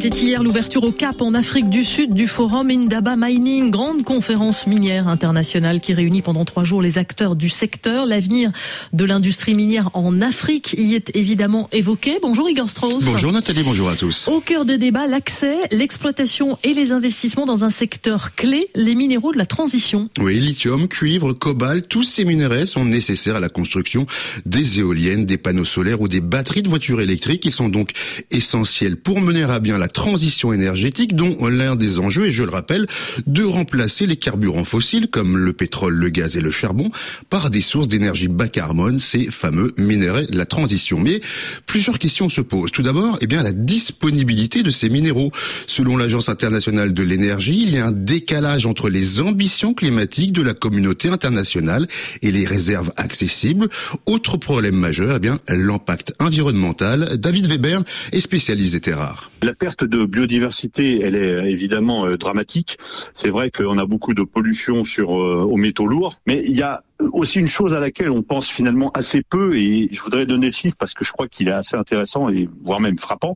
c'était hier l'ouverture au Cap en Afrique du Sud du forum Indaba Mining, grande conférence minière internationale qui réunit pendant trois jours les acteurs du secteur. L'avenir de l'industrie minière en Afrique y est évidemment évoqué. Bonjour Igor Strauss. Bonjour Nathalie, bonjour à tous. Au cœur des débats, l'accès, l'exploitation et les investissements dans un secteur clé, les minéraux de la transition. Oui, lithium, cuivre, cobalt, tous ces minéraux sont nécessaires à la construction des éoliennes, des panneaux solaires ou des batteries de voitures électriques. Ils sont donc essentiels pour mener à bien la transition énergétique dont l'un des enjeux est, je le rappelle, de remplacer les carburants fossiles comme le pétrole, le gaz et le charbon par des sources d'énergie bas carbone, ces fameux minéraux de la transition. Mais plusieurs questions se posent. Tout d'abord, eh bien, la disponibilité de ces minéraux. Selon l'Agence internationale de l'énergie, il y a un décalage entre les ambitions climatiques de la communauté internationale et les réserves accessibles. Autre problème majeur, eh bien, l'impact environnemental. David Weber est spécialiste des terres rares. La perte de biodiversité, elle est évidemment euh, dramatique. C'est vrai qu'on a beaucoup de pollution sur euh, aux métaux lourds, mais il y a aussi une chose à laquelle on pense finalement assez peu, et je voudrais donner le chiffre parce que je crois qu'il est assez intéressant et voire même frappant.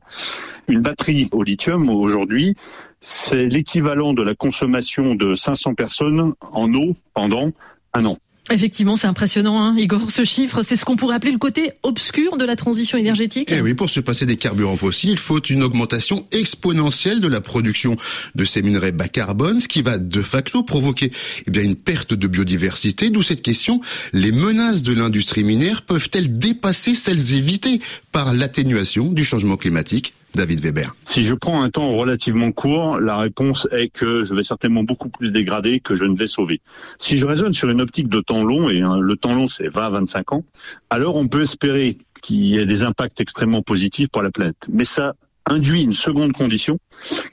Une batterie au lithium aujourd'hui, c'est l'équivalent de la consommation de 500 personnes en eau pendant un an. Effectivement, c'est impressionnant, hein, Igor, ce chiffre. C'est ce qu'on pourrait appeler le côté obscur de la transition énergétique. Eh oui, pour se passer des carburants fossiles, il faut une augmentation exponentielle de la production de ces minerais bas carbone, ce qui va de facto provoquer eh bien, une perte de biodiversité. D'où cette question, les menaces de l'industrie minière peuvent-elles dépasser celles évitées par l'atténuation du changement climatique? David Weber. Si je prends un temps relativement court, la réponse est que je vais certainement beaucoup plus dégrader que je ne vais sauver. Si je raisonne sur une optique de temps long, et hein, le temps long c'est 20 25 ans, alors on peut espérer qu'il y ait des impacts extrêmement positifs pour la planète. Mais ça induit une seconde condition,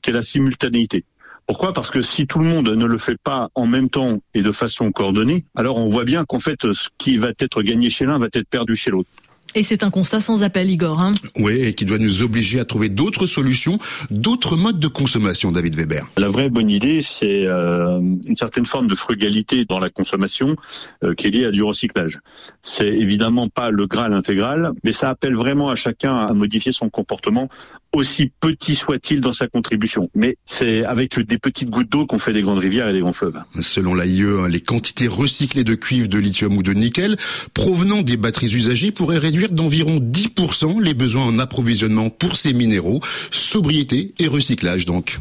qui est la simultanéité. Pourquoi? Parce que si tout le monde ne le fait pas en même temps et de façon coordonnée, alors on voit bien qu'en fait, ce qui va être gagné chez l'un va être perdu chez l'autre. Et c'est un constat sans appel, Igor. Hein oui, et qui doit nous obliger à trouver d'autres solutions, d'autres modes de consommation, David Weber. La vraie bonne idée, c'est euh, une certaine forme de frugalité dans la consommation euh, qui est liée à du recyclage. C'est évidemment pas le Graal intégral, mais ça appelle vraiment à chacun à modifier son comportement, aussi petit soit-il dans sa contribution. Mais c'est avec des petites gouttes d'eau qu'on fait des grandes rivières et des grands fleuves. Selon l'AIE, les quantités recyclées de cuivre, de lithium ou de nickel provenant des batteries usagées pourraient réduire d'environ 10% les besoins en approvisionnement pour ces minéraux, sobriété et recyclage donc.